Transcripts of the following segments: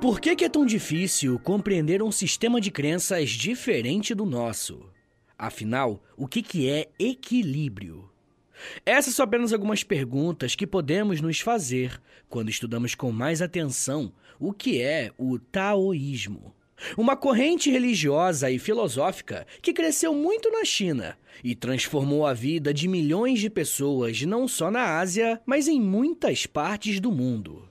Por que, que é tão difícil compreender um sistema de crenças diferente do nosso? Afinal, o que, que é equilíbrio? Essas são apenas algumas perguntas que podemos nos fazer quando estudamos com mais atenção o que é o taoísmo. Uma corrente religiosa e filosófica que cresceu muito na China e transformou a vida de milhões de pessoas não só na Ásia, mas em muitas partes do mundo.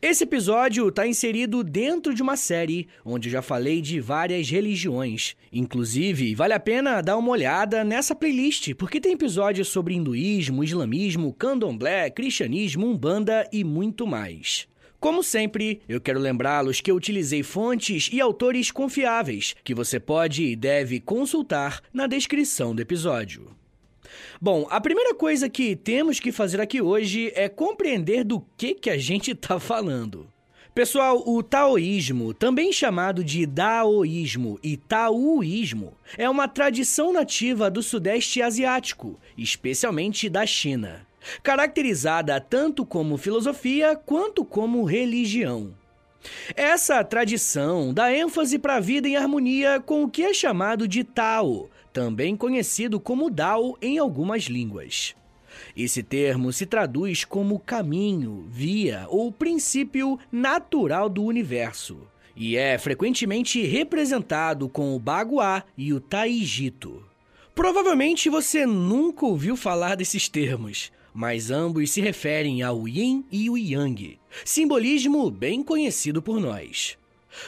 Esse episódio está inserido dentro de uma série onde já falei de várias religiões. Inclusive, vale a pena dar uma olhada nessa playlist, porque tem episódios sobre hinduísmo, islamismo, candomblé, cristianismo, umbanda e muito mais. Como sempre, eu quero lembrá-los que eu utilizei fontes e autores confiáveis que você pode e deve consultar na descrição do episódio. Bom, a primeira coisa que temos que fazer aqui hoje é compreender do que, que a gente está falando. Pessoal, o taoísmo, também chamado de daoísmo e taoísmo, é uma tradição nativa do Sudeste Asiático, especialmente da China caracterizada tanto como filosofia quanto como religião. Essa tradição dá ênfase para a vida em harmonia com o que é chamado de Tao, também conhecido como Dao em algumas línguas. Esse termo se traduz como caminho, via ou princípio natural do universo e é frequentemente representado com o Bagua e o Taijito. Provavelmente você nunca ouviu falar desses termos, mas ambos se referem ao yin e o yang, simbolismo bem conhecido por nós.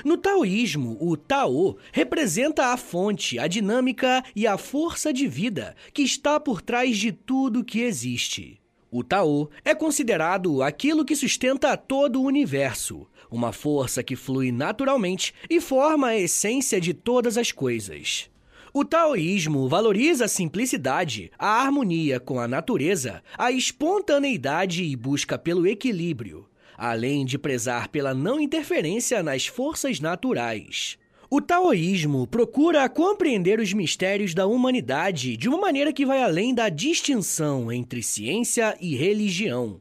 No taoísmo, o Tao representa a fonte, a dinâmica e a força de vida que está por trás de tudo que existe. O Tao é considerado aquilo que sustenta todo o universo, uma força que flui naturalmente e forma a essência de todas as coisas. O taoísmo valoriza a simplicidade, a harmonia com a natureza, a espontaneidade e busca pelo equilíbrio, além de prezar pela não interferência nas forças naturais. O taoísmo procura compreender os mistérios da humanidade de uma maneira que vai além da distinção entre ciência e religião.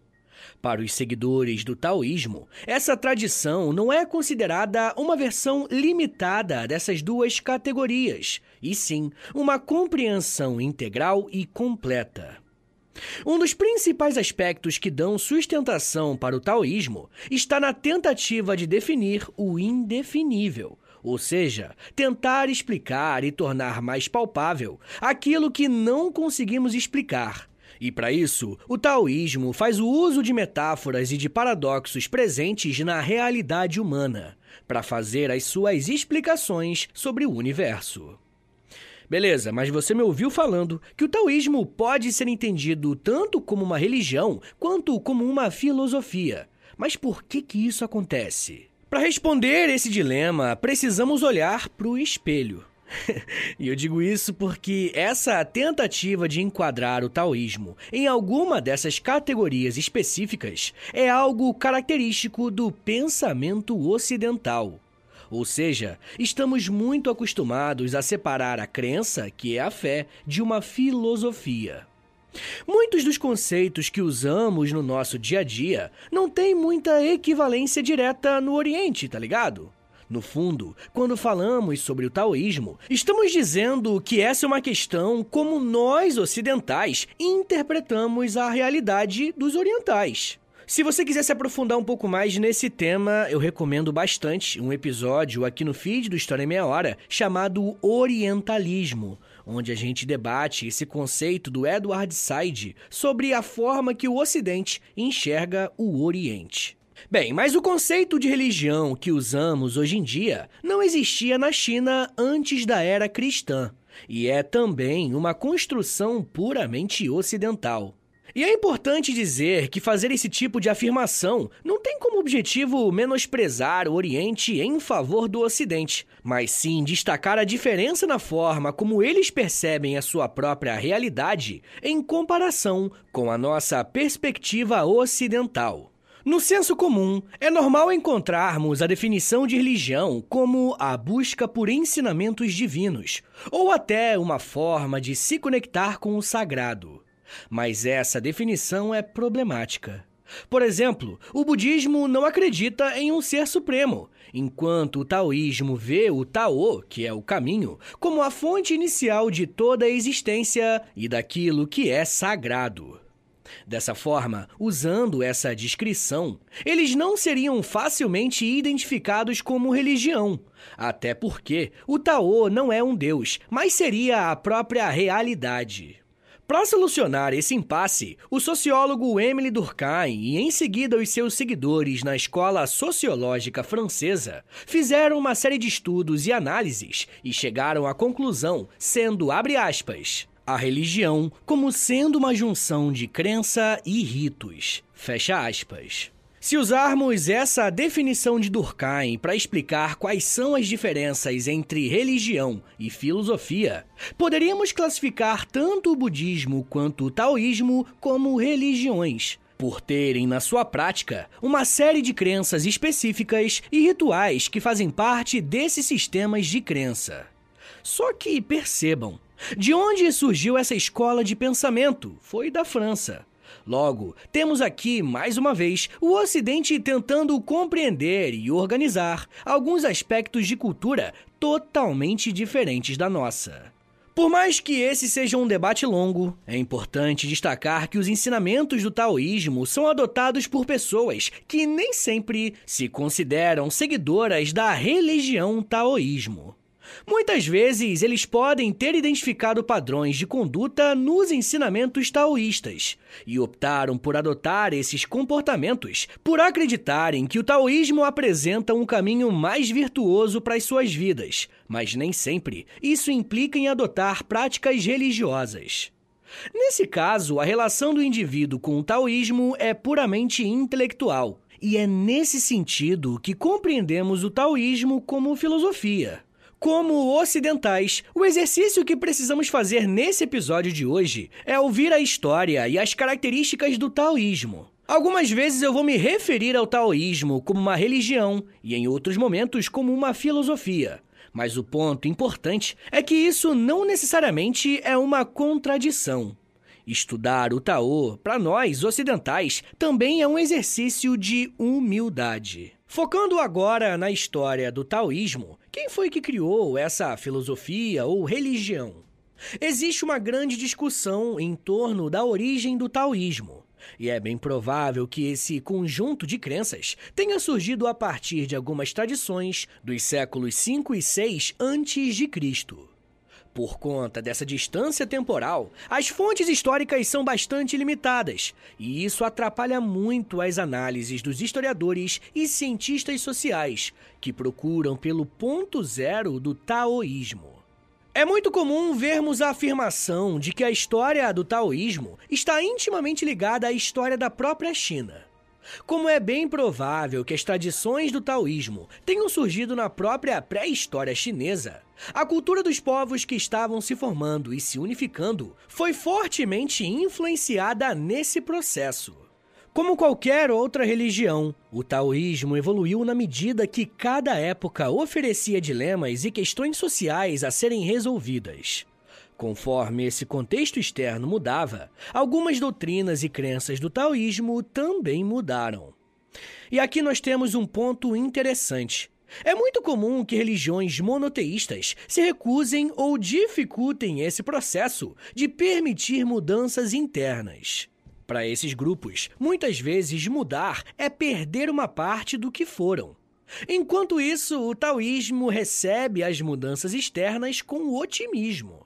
Para os seguidores do taoísmo, essa tradição não é considerada uma versão limitada dessas duas categorias, e sim uma compreensão integral e completa. Um dos principais aspectos que dão sustentação para o taoísmo está na tentativa de definir o indefinível, ou seja, tentar explicar e tornar mais palpável aquilo que não conseguimos explicar e para isso, o taoísmo faz o uso de metáforas e de paradoxos presentes na realidade humana para fazer as suas explicações sobre o universo. Beleza, mas você me ouviu falando que o taoísmo pode ser entendido tanto como uma religião quanto como uma filosofia. Mas por que que isso acontece? Para responder esse dilema, precisamos olhar para o espelho. e eu digo isso porque essa tentativa de enquadrar o taoísmo em alguma dessas categorias específicas é algo característico do pensamento ocidental. Ou seja, estamos muito acostumados a separar a crença, que é a fé, de uma filosofia. Muitos dos conceitos que usamos no nosso dia a dia não têm muita equivalência direta no Oriente, tá ligado? No fundo, quando falamos sobre o taoísmo, estamos dizendo que essa é uma questão como nós ocidentais interpretamos a realidade dos orientais. Se você quiser se aprofundar um pouco mais nesse tema, eu recomendo bastante um episódio aqui no feed do História em Meia Hora chamado Orientalismo, onde a gente debate esse conceito do Edward Said sobre a forma que o Ocidente enxerga o Oriente. Bem, mas o conceito de religião que usamos hoje em dia não existia na China antes da era cristã e é também uma construção puramente ocidental. E é importante dizer que fazer esse tipo de afirmação não tem como objetivo menosprezar o Oriente em favor do Ocidente, mas sim destacar a diferença na forma como eles percebem a sua própria realidade em comparação com a nossa perspectiva ocidental. No senso comum, é normal encontrarmos a definição de religião como a busca por ensinamentos divinos, ou até uma forma de se conectar com o sagrado. Mas essa definição é problemática. Por exemplo, o budismo não acredita em um ser supremo, enquanto o taoísmo vê o Tao, que é o caminho, como a fonte inicial de toda a existência e daquilo que é sagrado. Dessa forma, usando essa descrição, eles não seriam facilmente identificados como religião, até porque o Tao não é um deus, mas seria a própria realidade. Para solucionar esse impasse, o sociólogo Emile Durkheim e em seguida os seus seguidores na escola sociológica francesa fizeram uma série de estudos e análises e chegaram à conclusão, sendo abre aspas, a religião como sendo uma junção de crença e ritos. Fecha aspas. Se usarmos essa definição de Durkheim para explicar quais são as diferenças entre religião e filosofia, poderíamos classificar tanto o budismo quanto o taoísmo como religiões, por terem na sua prática uma série de crenças específicas e rituais que fazem parte desses sistemas de crença. Só que percebam, de onde surgiu essa escola de pensamento? Foi da França. Logo, temos aqui, mais uma vez, o Ocidente tentando compreender e organizar alguns aspectos de cultura totalmente diferentes da nossa. Por mais que esse seja um debate longo, é importante destacar que os ensinamentos do taoísmo são adotados por pessoas que nem sempre se consideram seguidoras da religião taoísmo. Muitas vezes eles podem ter identificado padrões de conduta nos ensinamentos taoístas e optaram por adotar esses comportamentos por acreditarem que o taoísmo apresenta um caminho mais virtuoso para as suas vidas, mas nem sempre isso implica em adotar práticas religiosas. Nesse caso, a relação do indivíduo com o taoísmo é puramente intelectual, e é nesse sentido que compreendemos o taoísmo como filosofia. Como ocidentais, o exercício que precisamos fazer nesse episódio de hoje é ouvir a história e as características do taoísmo. Algumas vezes eu vou me referir ao taoísmo como uma religião e em outros momentos como uma filosofia. Mas o ponto importante é que isso não necessariamente é uma contradição. Estudar o Tao, para nós ocidentais, também é um exercício de humildade. Focando agora na história do taoísmo, quem foi que criou essa filosofia ou religião? Existe uma grande discussão em torno da origem do taoísmo. E é bem provável que esse conjunto de crenças tenha surgido a partir de algumas tradições dos séculos 5 e 6 antes de Cristo. Por conta dessa distância temporal, as fontes históricas são bastante limitadas, e isso atrapalha muito as análises dos historiadores e cientistas sociais, que procuram pelo ponto zero do taoísmo. É muito comum vermos a afirmação de que a história do taoísmo está intimamente ligada à história da própria China. Como é bem provável que as tradições do taoísmo tenham surgido na própria pré-história chinesa, a cultura dos povos que estavam se formando e se unificando foi fortemente influenciada nesse processo. Como qualquer outra religião, o taoísmo evoluiu na medida que cada época oferecia dilemas e questões sociais a serem resolvidas. Conforme esse contexto externo mudava, algumas doutrinas e crenças do taoísmo também mudaram. E aqui nós temos um ponto interessante. É muito comum que religiões monoteístas se recusem ou dificultem esse processo de permitir mudanças internas. Para esses grupos, muitas vezes mudar é perder uma parte do que foram. Enquanto isso, o taoísmo recebe as mudanças externas com otimismo.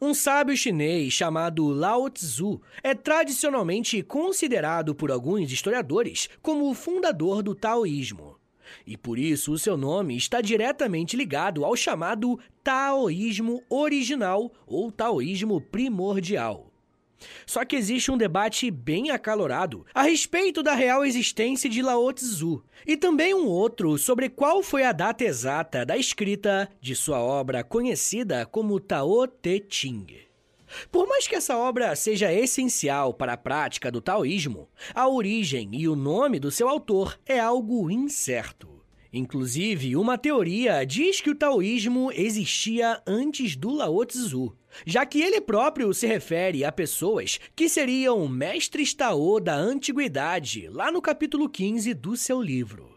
Um sábio chinês chamado Lao Tzu é tradicionalmente considerado por alguns historiadores como o fundador do taoísmo. E por isso o seu nome está diretamente ligado ao chamado taoísmo original ou taoísmo primordial. Só que existe um debate bem acalorado a respeito da real existência de Lao Tzu, e também um outro sobre qual foi a data exata da escrita de sua obra conhecida como Tao Te Ching. Por mais que essa obra seja essencial para a prática do taoísmo, a origem e o nome do seu autor é algo incerto. Inclusive, uma teoria diz que o taoísmo existia antes do Lao Tzu, já que ele próprio se refere a pessoas que seriam mestres Tao da antiguidade, lá no capítulo 15 do seu livro.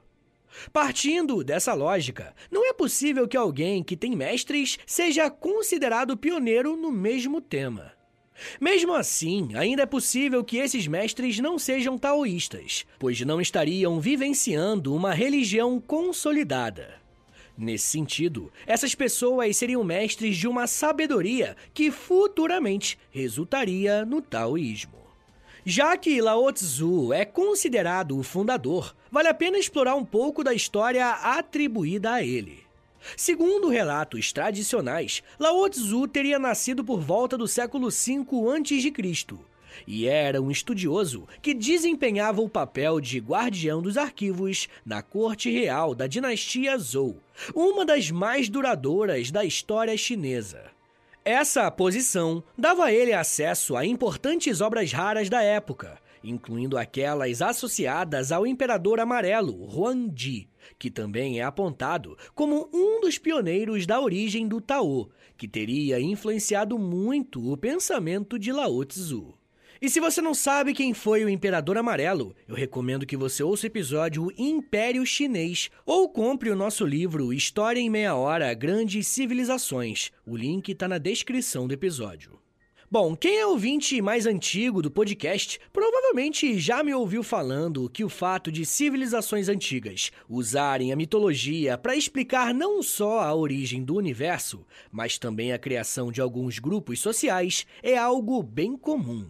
Partindo dessa lógica, não é possível que alguém que tem mestres seja considerado pioneiro no mesmo tema. Mesmo assim, ainda é possível que esses mestres não sejam taoístas, pois não estariam vivenciando uma religião consolidada. Nesse sentido, essas pessoas seriam mestres de uma sabedoria que futuramente resultaria no taoísmo. Já que Lao Tzu é considerado o fundador, vale a pena explorar um pouco da história atribuída a ele. Segundo relatos tradicionais, Lao Tzu teria nascido por volta do século V a.C. e era um estudioso que desempenhava o papel de guardião dos arquivos na corte real da dinastia Zhou, uma das mais duradouras da história chinesa. Essa posição dava a ele acesso a importantes obras raras da época, incluindo aquelas associadas ao Imperador Amarelo, Huangdi, que também é apontado como um dos pioneiros da origem do Tao, que teria influenciado muito o pensamento de Lao Tzu. E se você não sabe quem foi o Imperador Amarelo, eu recomendo que você ouça o episódio Império Chinês ou compre o nosso livro História em Meia Hora Grandes Civilizações. O link está na descrição do episódio. Bom, quem é ouvinte mais antigo do podcast provavelmente já me ouviu falando que o fato de civilizações antigas usarem a mitologia para explicar não só a origem do universo, mas também a criação de alguns grupos sociais é algo bem comum.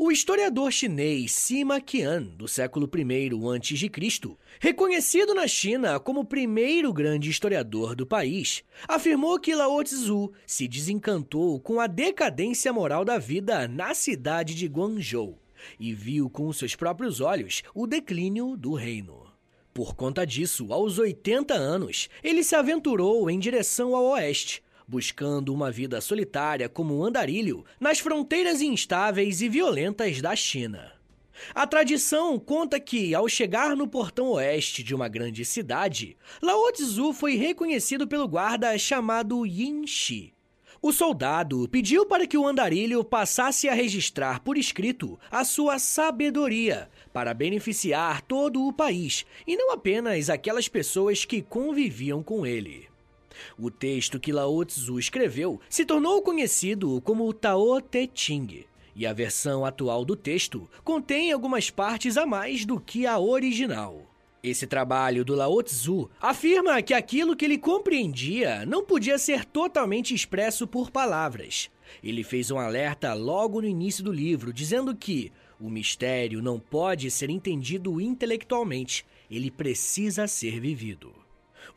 O historiador chinês Sima Qian, do século I a.C., reconhecido na China como o primeiro grande historiador do país, afirmou que Lao Tzu se desencantou com a decadência moral da vida na cidade de Guangzhou e viu com seus próprios olhos o declínio do reino. Por conta disso, aos 80 anos, ele se aventurou em direção ao oeste, buscando uma vida solitária como um andarilho nas fronteiras instáveis e violentas da China. A tradição conta que, ao chegar no portão oeste de uma grande cidade, Lao Tzu foi reconhecido pelo guarda chamado Yin Shi. O soldado pediu para que o andarilho passasse a registrar por escrito a sua sabedoria para beneficiar todo o país e não apenas aquelas pessoas que conviviam com ele. O texto que Lao Tzu escreveu se tornou conhecido como o Tao Te Ching, e a versão atual do texto contém algumas partes a mais do que a original. Esse trabalho do Lao Tzu afirma que aquilo que ele compreendia não podia ser totalmente expresso por palavras. Ele fez um alerta logo no início do livro, dizendo que o mistério não pode ser entendido intelectualmente, ele precisa ser vivido.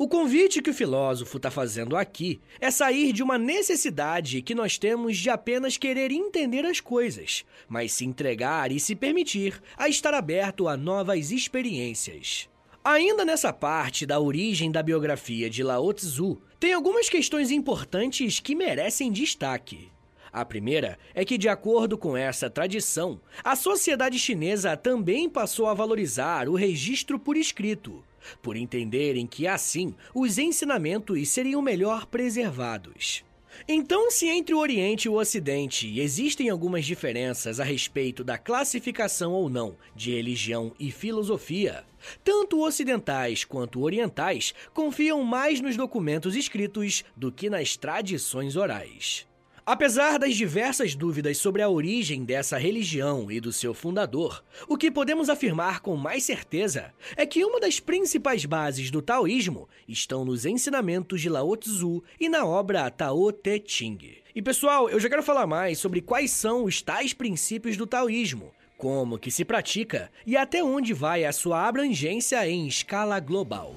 O convite que o filósofo está fazendo aqui é sair de uma necessidade que nós temos de apenas querer entender as coisas, mas se entregar e se permitir a estar aberto a novas experiências. Ainda nessa parte da origem da biografia de Lao Tzu, tem algumas questões importantes que merecem destaque. A primeira é que, de acordo com essa tradição, a sociedade chinesa também passou a valorizar o registro por escrito, por entenderem que assim os ensinamentos seriam melhor preservados. Então, se entre o Oriente e o Ocidente existem algumas diferenças a respeito da classificação ou não de religião e filosofia, tanto ocidentais quanto orientais confiam mais nos documentos escritos do que nas tradições orais. Apesar das diversas dúvidas sobre a origem dessa religião e do seu fundador, o que podemos afirmar com mais certeza é que uma das principais bases do taoísmo estão nos ensinamentos de Lao Tzu e na obra Tao Te Ching. E pessoal, eu já quero falar mais sobre quais são os tais princípios do taoísmo, como que se pratica e até onde vai a sua abrangência em escala global.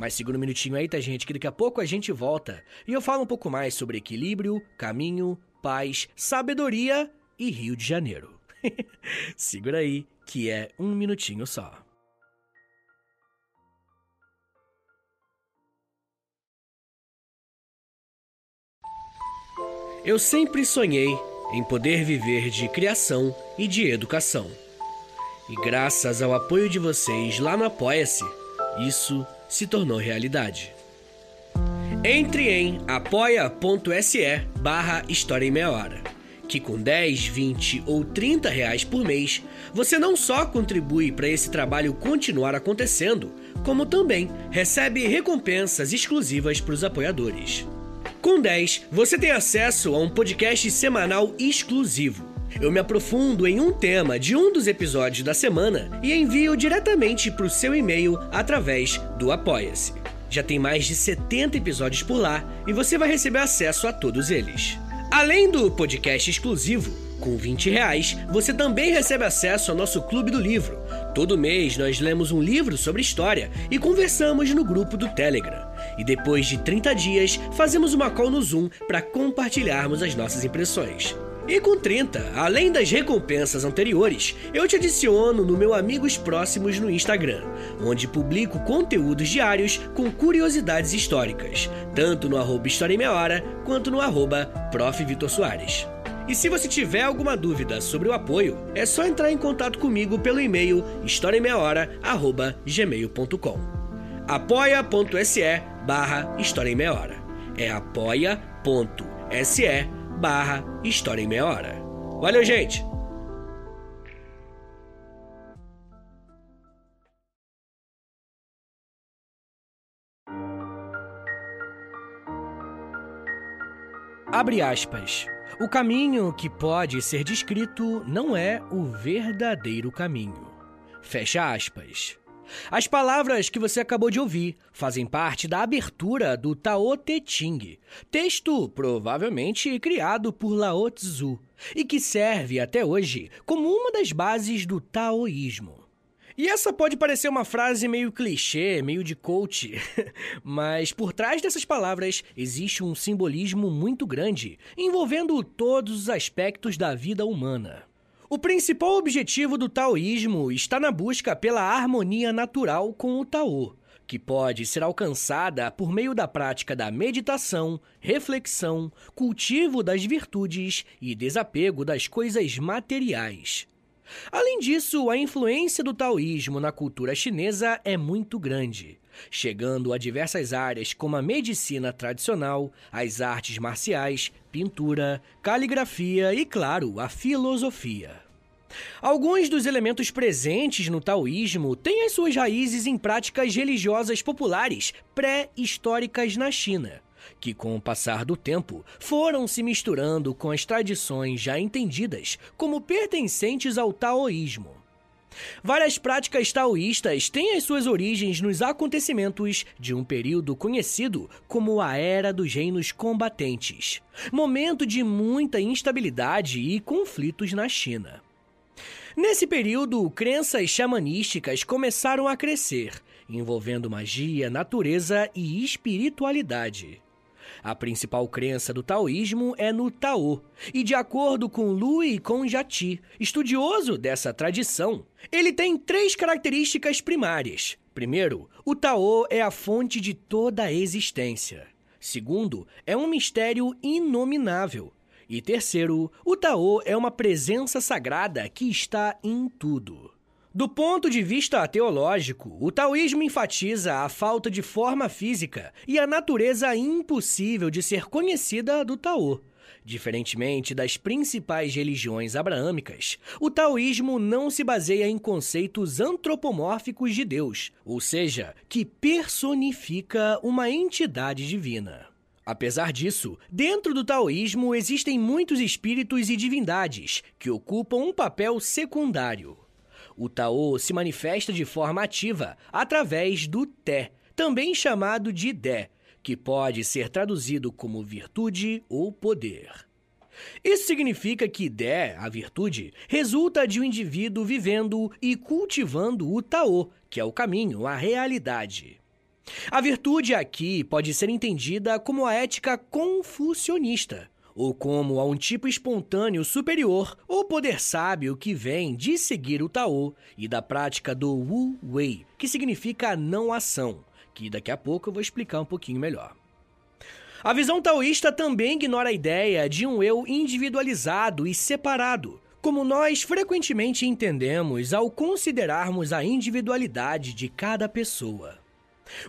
Mas segura um minutinho aí, tá, gente? Que daqui a pouco a gente volta e eu falo um pouco mais sobre equilíbrio, caminho, paz, sabedoria e Rio de Janeiro. Segura aí, que é um minutinho só. Eu sempre sonhei em poder viver de criação e de educação. E graças ao apoio de vocês lá no Apoia-se, isso se tornou realidade. Entre em apoia.se barra História em Meia Hora, que com 10, 20 ou 30 reais por mês, você não só contribui para esse trabalho continuar acontecendo, como também recebe recompensas exclusivas para os apoiadores. Com 10, você tem acesso a um podcast semanal exclusivo. Eu me aprofundo em um tema de um dos episódios da semana e envio diretamente para o seu e-mail através do Apoia-se. Já tem mais de 70 episódios por lá e você vai receber acesso a todos eles. Além do podcast exclusivo, com 20 reais, você também recebe acesso ao nosso Clube do Livro. Todo mês nós lemos um livro sobre história e conversamos no grupo do Telegram. E depois de 30 dias, fazemos uma call no Zoom para compartilharmos as nossas impressões. E com 30, além das recompensas anteriores, eu te adiciono no meu Amigos Próximos no Instagram, onde publico conteúdos diários com curiosidades históricas, tanto no arroba História em Meia Hora, quanto no arroba Prof. Vitor Soares. E se você tiver alguma dúvida sobre o apoio, é só entrar em contato comigo pelo e-mail historiaemmeiahora.gmail.com apoia.se barra História em Meia Hora. É apoia.se barra História em Meia Hora. Valeu, gente! Abre aspas. O caminho que pode ser descrito não é o verdadeiro caminho. Fecha aspas. As palavras que você acabou de ouvir fazem parte da abertura do Tao Te Ching, texto provavelmente criado por Lao Tzu e que serve até hoje como uma das bases do taoísmo. E essa pode parecer uma frase meio clichê, meio de coach, mas por trás dessas palavras existe um simbolismo muito grande, envolvendo todos os aspectos da vida humana. O principal objetivo do taoísmo está na busca pela harmonia natural com o Tao, que pode ser alcançada por meio da prática da meditação, reflexão, cultivo das virtudes e desapego das coisas materiais. Além disso, a influência do taoísmo na cultura chinesa é muito grande, chegando a diversas áreas como a medicina tradicional, as artes marciais, pintura, caligrafia e, claro, a filosofia. Alguns dos elementos presentes no taoísmo têm as suas raízes em práticas religiosas populares pré-históricas na China que, com o passar do tempo, foram se misturando com as tradições já entendidas como pertencentes ao taoísmo. Várias práticas taoístas têm as suas origens nos acontecimentos de um período conhecido como a Era dos Reinos Combatentes, momento de muita instabilidade e conflitos na China. Nesse período, crenças xamanísticas começaram a crescer, envolvendo magia, natureza e espiritualidade. A principal crença do taoísmo é no Tao, e de acordo com Lui Konjati, estudioso dessa tradição, ele tem três características primárias. Primeiro, o Tao é a fonte de toda a existência. Segundo, é um mistério inominável. E terceiro, o Tao é uma presença sagrada que está em tudo. Do ponto de vista teológico, o taoísmo enfatiza a falta de forma física e a natureza impossível de ser conhecida do Tao. Diferentemente das principais religiões abraâmicas, o taoísmo não se baseia em conceitos antropomórficos de Deus, ou seja, que personifica uma entidade divina. Apesar disso, dentro do taoísmo existem muitos espíritos e divindades que ocupam um papel secundário. O Tao se manifesta de forma ativa através do Té, também chamado de Dé, que pode ser traduzido como virtude ou poder. Isso significa que Dé, a virtude, resulta de um indivíduo vivendo e cultivando o Tao, que é o caminho, a realidade. A virtude aqui pode ser entendida como a ética confucionista, ou como a um tipo espontâneo superior ou poder sábio que vem de seguir o Tao e da prática do Wu Wei, que significa não ação, que daqui a pouco eu vou explicar um pouquinho melhor. A visão taoísta também ignora a ideia de um eu individualizado e separado, como nós frequentemente entendemos ao considerarmos a individualidade de cada pessoa.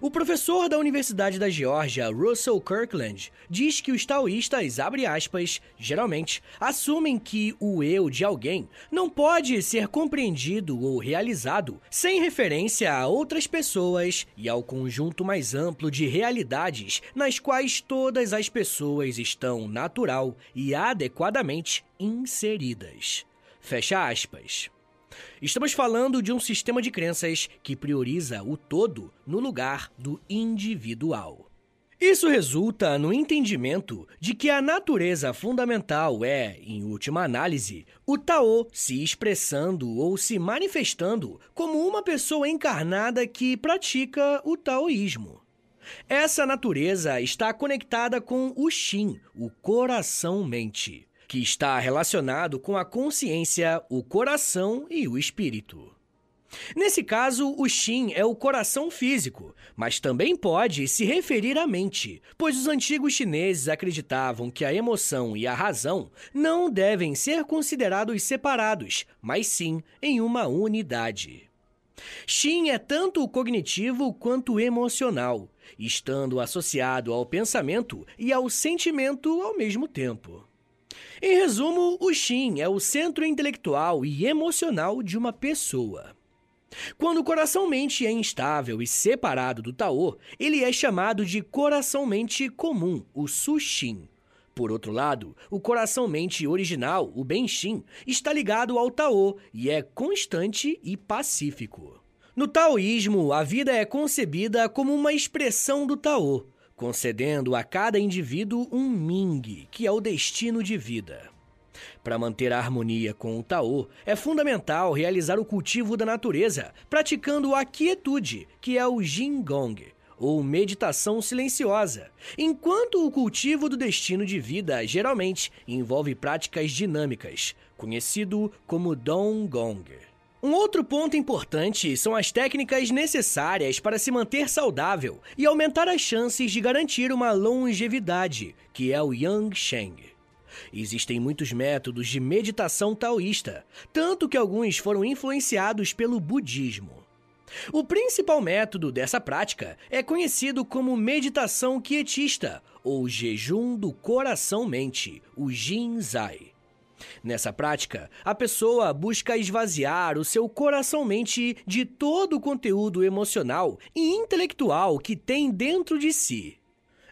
O professor da Universidade da Geórgia, Russell Kirkland, diz que os taoístas, abre aspas, geralmente assumem que o eu de alguém não pode ser compreendido ou realizado sem referência a outras pessoas e ao conjunto mais amplo de realidades nas quais todas as pessoas estão natural e adequadamente inseridas. Fecha aspas. Estamos falando de um sistema de crenças que prioriza o todo no lugar do individual. Isso resulta no entendimento de que a natureza fundamental é, em última análise, o Tao se expressando ou se manifestando como uma pessoa encarnada que pratica o taoísmo. Essa natureza está conectada com o Shin, o coração-mente que está relacionado com a consciência, o coração e o espírito. Nesse caso, o Shin é o coração físico, mas também pode se referir à mente, pois os antigos chineses acreditavam que a emoção e a razão não devem ser considerados separados, mas sim em uma unidade. Shin é tanto cognitivo quanto emocional, estando associado ao pensamento e ao sentimento ao mesmo tempo. Em resumo, o Shin é o centro intelectual e emocional de uma pessoa. Quando o coração-mente é instável e separado do Tao, ele é chamado de coração-mente comum, o Sushin. Por outro lado, o coração-mente original, o Benshin, está ligado ao Tao e é constante e pacífico. No taoísmo, a vida é concebida como uma expressão do Tao, concedendo a cada indivíduo um Ming, que é o destino de vida. Para manter a harmonia com o Tao, é fundamental realizar o cultivo da natureza, praticando a quietude, que é o Jingong, ou meditação silenciosa, enquanto o cultivo do destino de vida geralmente envolve práticas dinâmicas, conhecido como Donggong. Um outro ponto importante são as técnicas necessárias para se manter saudável e aumentar as chances de garantir uma longevidade, que é o Yang Sheng. Existem muitos métodos de meditação taoísta, tanto que alguns foram influenciados pelo budismo. O principal método dessa prática é conhecido como meditação quietista ou jejum do coração-mente, o Jinzai. Nessa prática, a pessoa busca esvaziar o seu coração-mente de todo o conteúdo emocional e intelectual que tem dentro de si.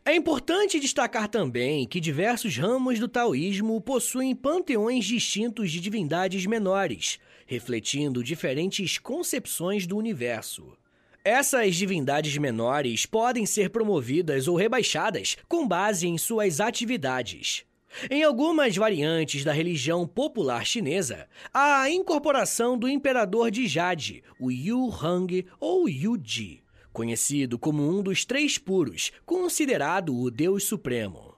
É importante destacar também que diversos ramos do taoísmo possuem panteões distintos de divindades menores, refletindo diferentes concepções do universo. Essas divindades menores podem ser promovidas ou rebaixadas com base em suas atividades. Em algumas variantes da religião popular chinesa, há a incorporação do imperador de Jade, o Yu Hang ou Yu Ji, conhecido como um dos três puros, considerado o Deus Supremo.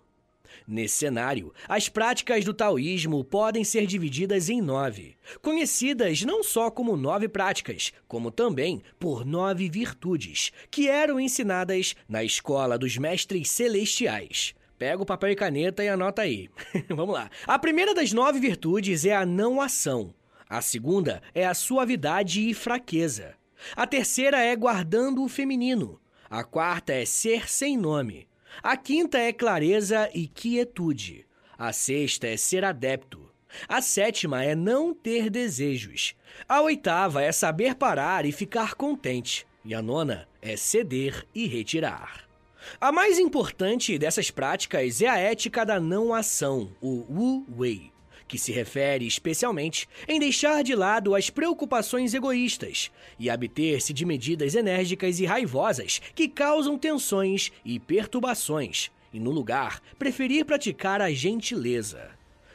Nesse cenário, as práticas do taoísmo podem ser divididas em nove, conhecidas não só como nove práticas, como também por nove virtudes, que eram ensinadas na escola dos mestres celestiais. Pega o papel e caneta e anota aí. Vamos lá. A primeira das nove virtudes é a não ação. A segunda é a suavidade e fraqueza. A terceira é guardando o feminino. A quarta é ser sem nome. A quinta é clareza e quietude. A sexta é ser adepto. A sétima é não ter desejos. A oitava é saber parar e ficar contente. E a nona é ceder e retirar. A mais importante dessas práticas é a ética da não ação, o Wu Wei, que se refere especialmente em deixar de lado as preocupações egoístas e abter-se de medidas enérgicas e raivosas que causam tensões e perturbações, e no lugar preferir praticar a gentileza.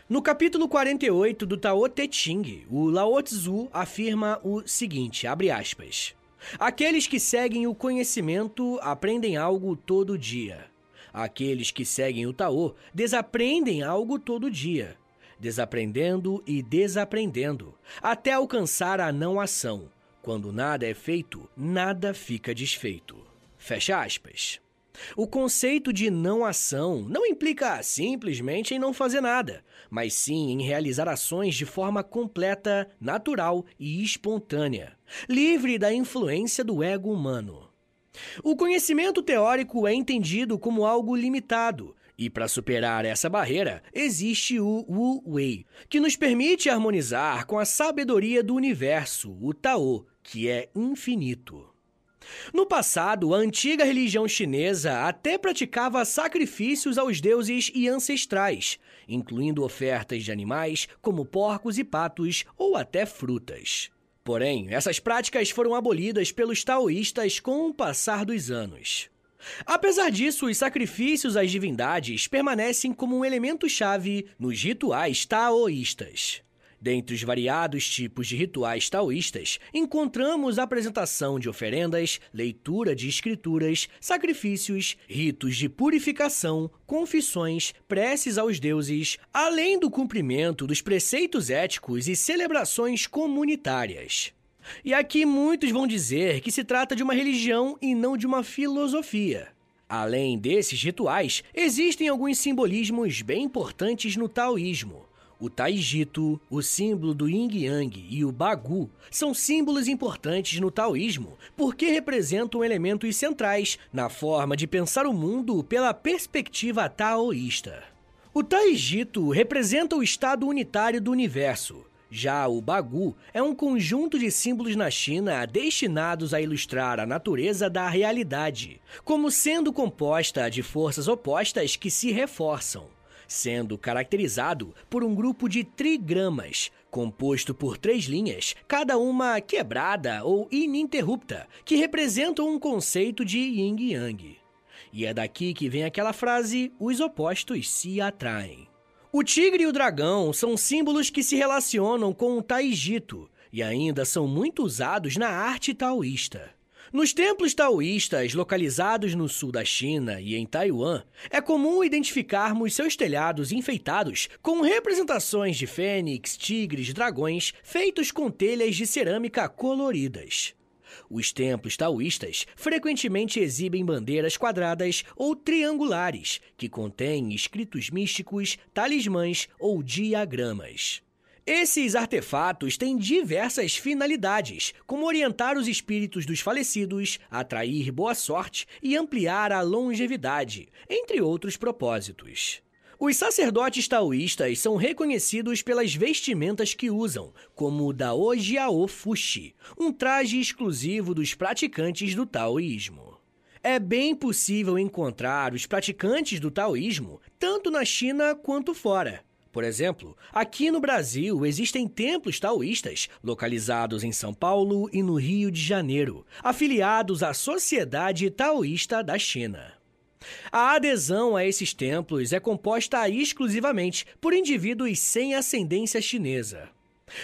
No capítulo 48 do Tao Te Ching, o Lao Tzu afirma o seguinte, abre aspas: Aqueles que seguem o conhecimento aprendem algo todo dia. Aqueles que seguem o Taô desaprendem algo todo dia, desaprendendo e desaprendendo, até alcançar a não ação. Quando nada é feito, nada fica desfeito. Fecha aspas. O conceito de não ação não implica simplesmente em não fazer nada, mas sim em realizar ações de forma completa, natural e espontânea, livre da influência do ego humano. O conhecimento teórico é entendido como algo limitado, e para superar essa barreira, existe o Wu Wei, que nos permite harmonizar com a sabedoria do universo, o Tao, que é infinito. No passado, a antiga religião chinesa até praticava sacrifícios aos deuses e ancestrais, incluindo ofertas de animais como porcos e patos ou até frutas. Porém, essas práticas foram abolidas pelos taoístas com o passar dos anos. Apesar disso, os sacrifícios às divindades permanecem como um elemento-chave nos rituais taoístas. Dentre os variados tipos de rituais taoístas, encontramos a apresentação de oferendas, leitura de escrituras, sacrifícios, ritos de purificação, confissões, preces aos deuses, além do cumprimento dos preceitos éticos e celebrações comunitárias. E aqui muitos vão dizer que se trata de uma religião e não de uma filosofia. Além desses rituais, existem alguns simbolismos bem importantes no taoísmo. O Taijito, o símbolo do Yin Yang e o Bagu são símbolos importantes no taoísmo porque representam elementos centrais na forma de pensar o mundo pela perspectiva taoísta. O Taijito representa o estado unitário do universo. Já o Bagu é um conjunto de símbolos na China destinados a ilustrar a natureza da realidade, como sendo composta de forças opostas que se reforçam sendo caracterizado por um grupo de trigramas, composto por três linhas, cada uma quebrada ou ininterrupta, que representam um conceito de yin yang. E é daqui que vem aquela frase: os opostos se atraem. O tigre e o dragão são símbolos que se relacionam com o Taijito e ainda são muito usados na arte taoísta. Nos templos taoístas localizados no sul da China e em Taiwan, é comum identificarmos seus telhados enfeitados com representações de fênix, tigres, dragões, feitos com telhas de cerâmica coloridas. Os templos taoístas frequentemente exibem bandeiras quadradas ou triangulares, que contêm escritos místicos, talismãs ou diagramas. Esses artefatos têm diversas finalidades, como orientar os espíritos dos falecidos, atrair boa sorte e ampliar a longevidade, entre outros propósitos. Os sacerdotes taoístas são reconhecidos pelas vestimentas que usam, como o Dao Jiao Fuxi, um traje exclusivo dos praticantes do taoísmo. É bem possível encontrar os praticantes do taoísmo tanto na China quanto fora. Por exemplo, aqui no Brasil existem templos taoístas localizados em São Paulo e no Rio de Janeiro, afiliados à Sociedade Taoísta da China. A adesão a esses templos é composta exclusivamente por indivíduos sem ascendência chinesa.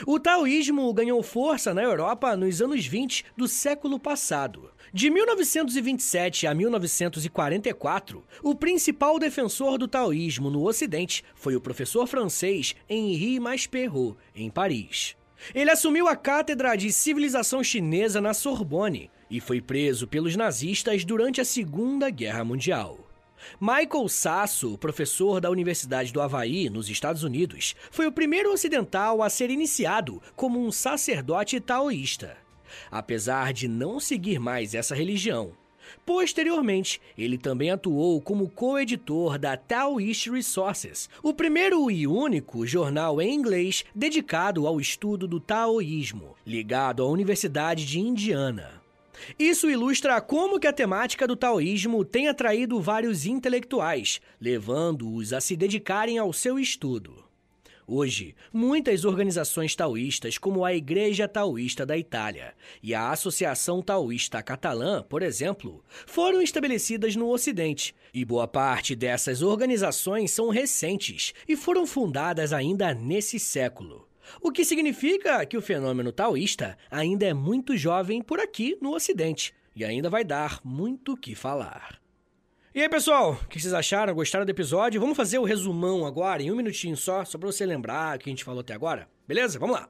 O taoísmo ganhou força na Europa nos anos 20 do século passado de 1927 a 1944, o principal defensor do taoísmo no Ocidente foi o professor francês Henri Masperot, em Paris. Ele assumiu a cátedra de civilização chinesa na Sorbonne e foi preso pelos nazistas durante a Segunda Guerra Mundial. Michael Sasso, professor da Universidade do Havaí, nos Estados Unidos, foi o primeiro ocidental a ser iniciado como um sacerdote taoísta apesar de não seguir mais essa religião. Posteriormente, ele também atuou como co-editor da Taoist Resources, o primeiro e único jornal em inglês dedicado ao estudo do taoísmo, ligado à Universidade de Indiana. Isso ilustra como que a temática do taoísmo tem atraído vários intelectuais, levando-os a se dedicarem ao seu estudo. Hoje, muitas organizações taoístas, como a Igreja Taoísta da Itália e a Associação Taoísta Catalã, por exemplo, foram estabelecidas no Ocidente, e boa parte dessas organizações são recentes e foram fundadas ainda nesse século. O que significa que o fenômeno taoísta ainda é muito jovem por aqui no Ocidente e ainda vai dar muito o que falar. E aí, pessoal, o que vocês acharam? Gostaram do episódio? Vamos fazer o resumão agora, em um minutinho só, só pra você lembrar o que a gente falou até agora? Beleza? Vamos lá.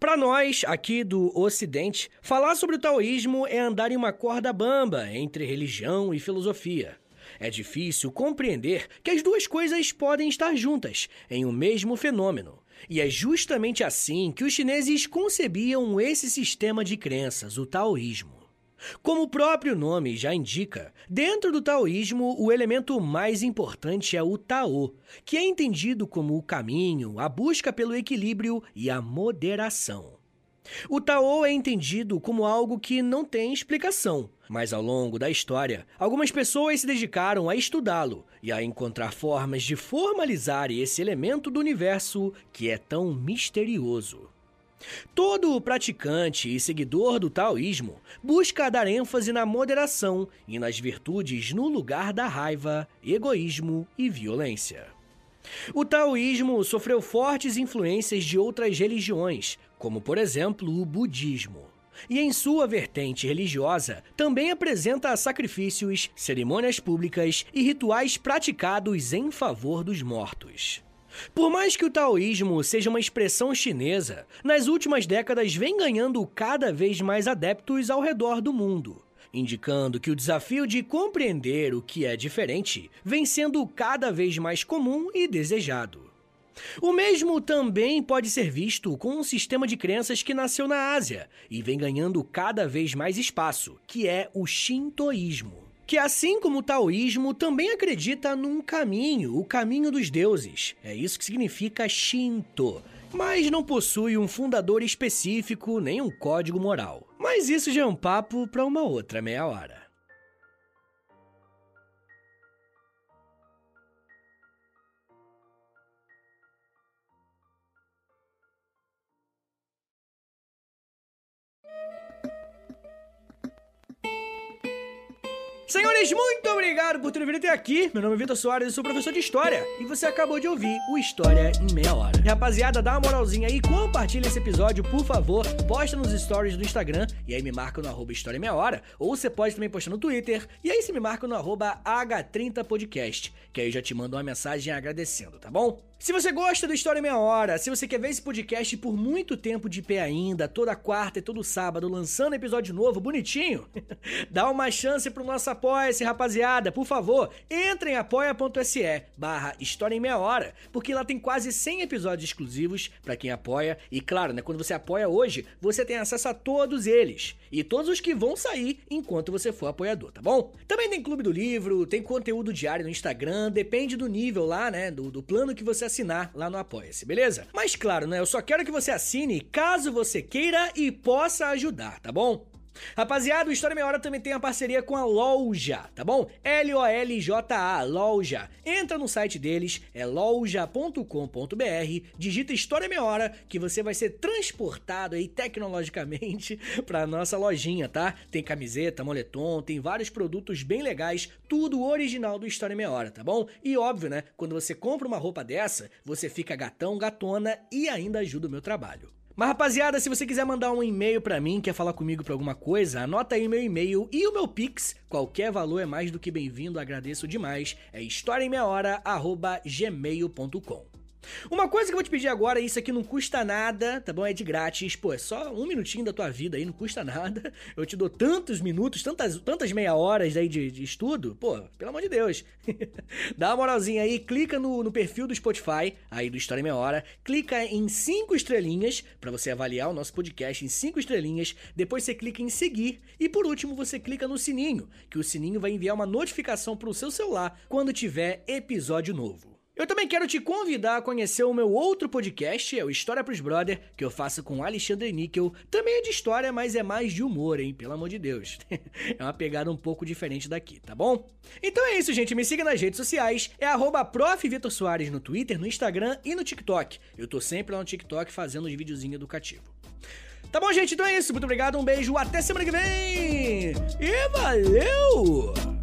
Para nós, aqui do Ocidente, falar sobre o taoísmo é andar em uma corda bamba entre religião e filosofia. É difícil compreender que as duas coisas podem estar juntas em um mesmo fenômeno. E é justamente assim que os chineses concebiam esse sistema de crenças, o taoísmo. Como o próprio nome já indica, dentro do taoísmo o elemento mais importante é o Tao, que é entendido como o caminho, a busca pelo equilíbrio e a moderação. O Tao é entendido como algo que não tem explicação, mas ao longo da história, algumas pessoas se dedicaram a estudá-lo e a encontrar formas de formalizar esse elemento do universo que é tão misterioso. Todo praticante e seguidor do taoísmo busca dar ênfase na moderação e nas virtudes no lugar da raiva, egoísmo e violência. O taoísmo sofreu fortes influências de outras religiões, como por exemplo o budismo. E em sua vertente religiosa, também apresenta sacrifícios, cerimônias públicas e rituais praticados em favor dos mortos. Por mais que o taoísmo seja uma expressão chinesa, nas últimas décadas vem ganhando cada vez mais adeptos ao redor do mundo, indicando que o desafio de compreender o que é diferente vem sendo cada vez mais comum e desejado. O mesmo também pode ser visto com um sistema de crenças que nasceu na Ásia e vem ganhando cada vez mais espaço, que é o Shintoísmo que assim como o taoísmo também acredita num caminho, o caminho dos deuses. É isso que significa Shinto. Mas não possui um fundador específico nem um código moral. Mas isso já é um papo para uma outra meia hora. Senhores, muito obrigado por terem vindo até aqui. Meu nome é Vitor Soares, eu sou professor de História. E você acabou de ouvir o História em Meia Hora. E, rapaziada, dá uma moralzinha aí, compartilha esse episódio, por favor. Posta nos stories do Instagram e aí me marca no arroba História em Meia Hora. Ou você pode também postar no Twitter e aí você me marca no arroba H30podcast, que aí eu já te mando uma mensagem agradecendo, tá bom? Se você gosta do História em Meia Hora, se você quer ver esse podcast por muito tempo de pé ainda, toda quarta e todo sábado, lançando episódio novo, bonitinho, dá uma chance pro nosso apoia-se, rapaziada. Por favor, entre em apoia.se barra História em Meia Hora, porque lá tem quase 100 episódios exclusivos para quem apoia. E claro, né, quando você apoia hoje, você tem acesso a todos eles. E todos os que vão sair enquanto você for apoiador, tá bom? Também tem Clube do Livro, tem conteúdo diário no Instagram, depende do nível lá, né, do, do plano que você assinar lá no Apoia-se, beleza? Mas claro, né, eu só quero que você assine caso você queira e possa ajudar, tá bom? Rapaziada, o História Meia Hora também tem a parceria com a Loja, tá bom? L-O-L-J-A, Loja. Entra no site deles, é loja.com.br, digita História Meia Hora, que você vai ser transportado aí tecnologicamente pra nossa lojinha, tá? Tem camiseta, moletom, tem vários produtos bem legais, tudo original do História Meia Hora, tá bom? E óbvio, né? Quando você compra uma roupa dessa, você fica gatão, gatona e ainda ajuda o meu trabalho. Mas rapaziada, se você quiser mandar um e-mail para mim, quer falar comigo pra alguma coisa, anota aí meu e-mail e o meu Pix. Qualquer valor é mais do que bem-vindo, agradeço demais. É historiaemmeiahora@gmail.com. Uma coisa que eu vou te pedir agora, isso aqui não custa nada, tá bom? É de grátis. Pô, é só um minutinho da tua vida aí, não custa nada. Eu te dou tantos minutos, tantas, tantas meia horas aí de, de estudo. Pô, pelo amor de Deus. Dá uma moralzinha aí, clica no, no perfil do Spotify, aí do História Meia Hora. Clica em cinco estrelinhas para você avaliar o nosso podcast em cinco estrelinhas. Depois você clica em seguir. E por último, você clica no sininho, que o sininho vai enviar uma notificação pro seu celular quando tiver episódio novo. Eu também quero te convidar a conhecer o meu outro podcast, é o História pros Brother, que eu faço com Alexandre Níquel. Também é de história, mas é mais de humor, hein? Pelo amor de Deus. é uma pegada um pouco diferente daqui, tá bom? Então é isso, gente. Me siga nas redes sociais. É arroba no Twitter, no Instagram e no TikTok. Eu tô sempre lá no TikTok fazendo os videozinhos educativos. Tá bom, gente? Então é isso. Muito obrigado, um beijo, até semana que vem! E valeu!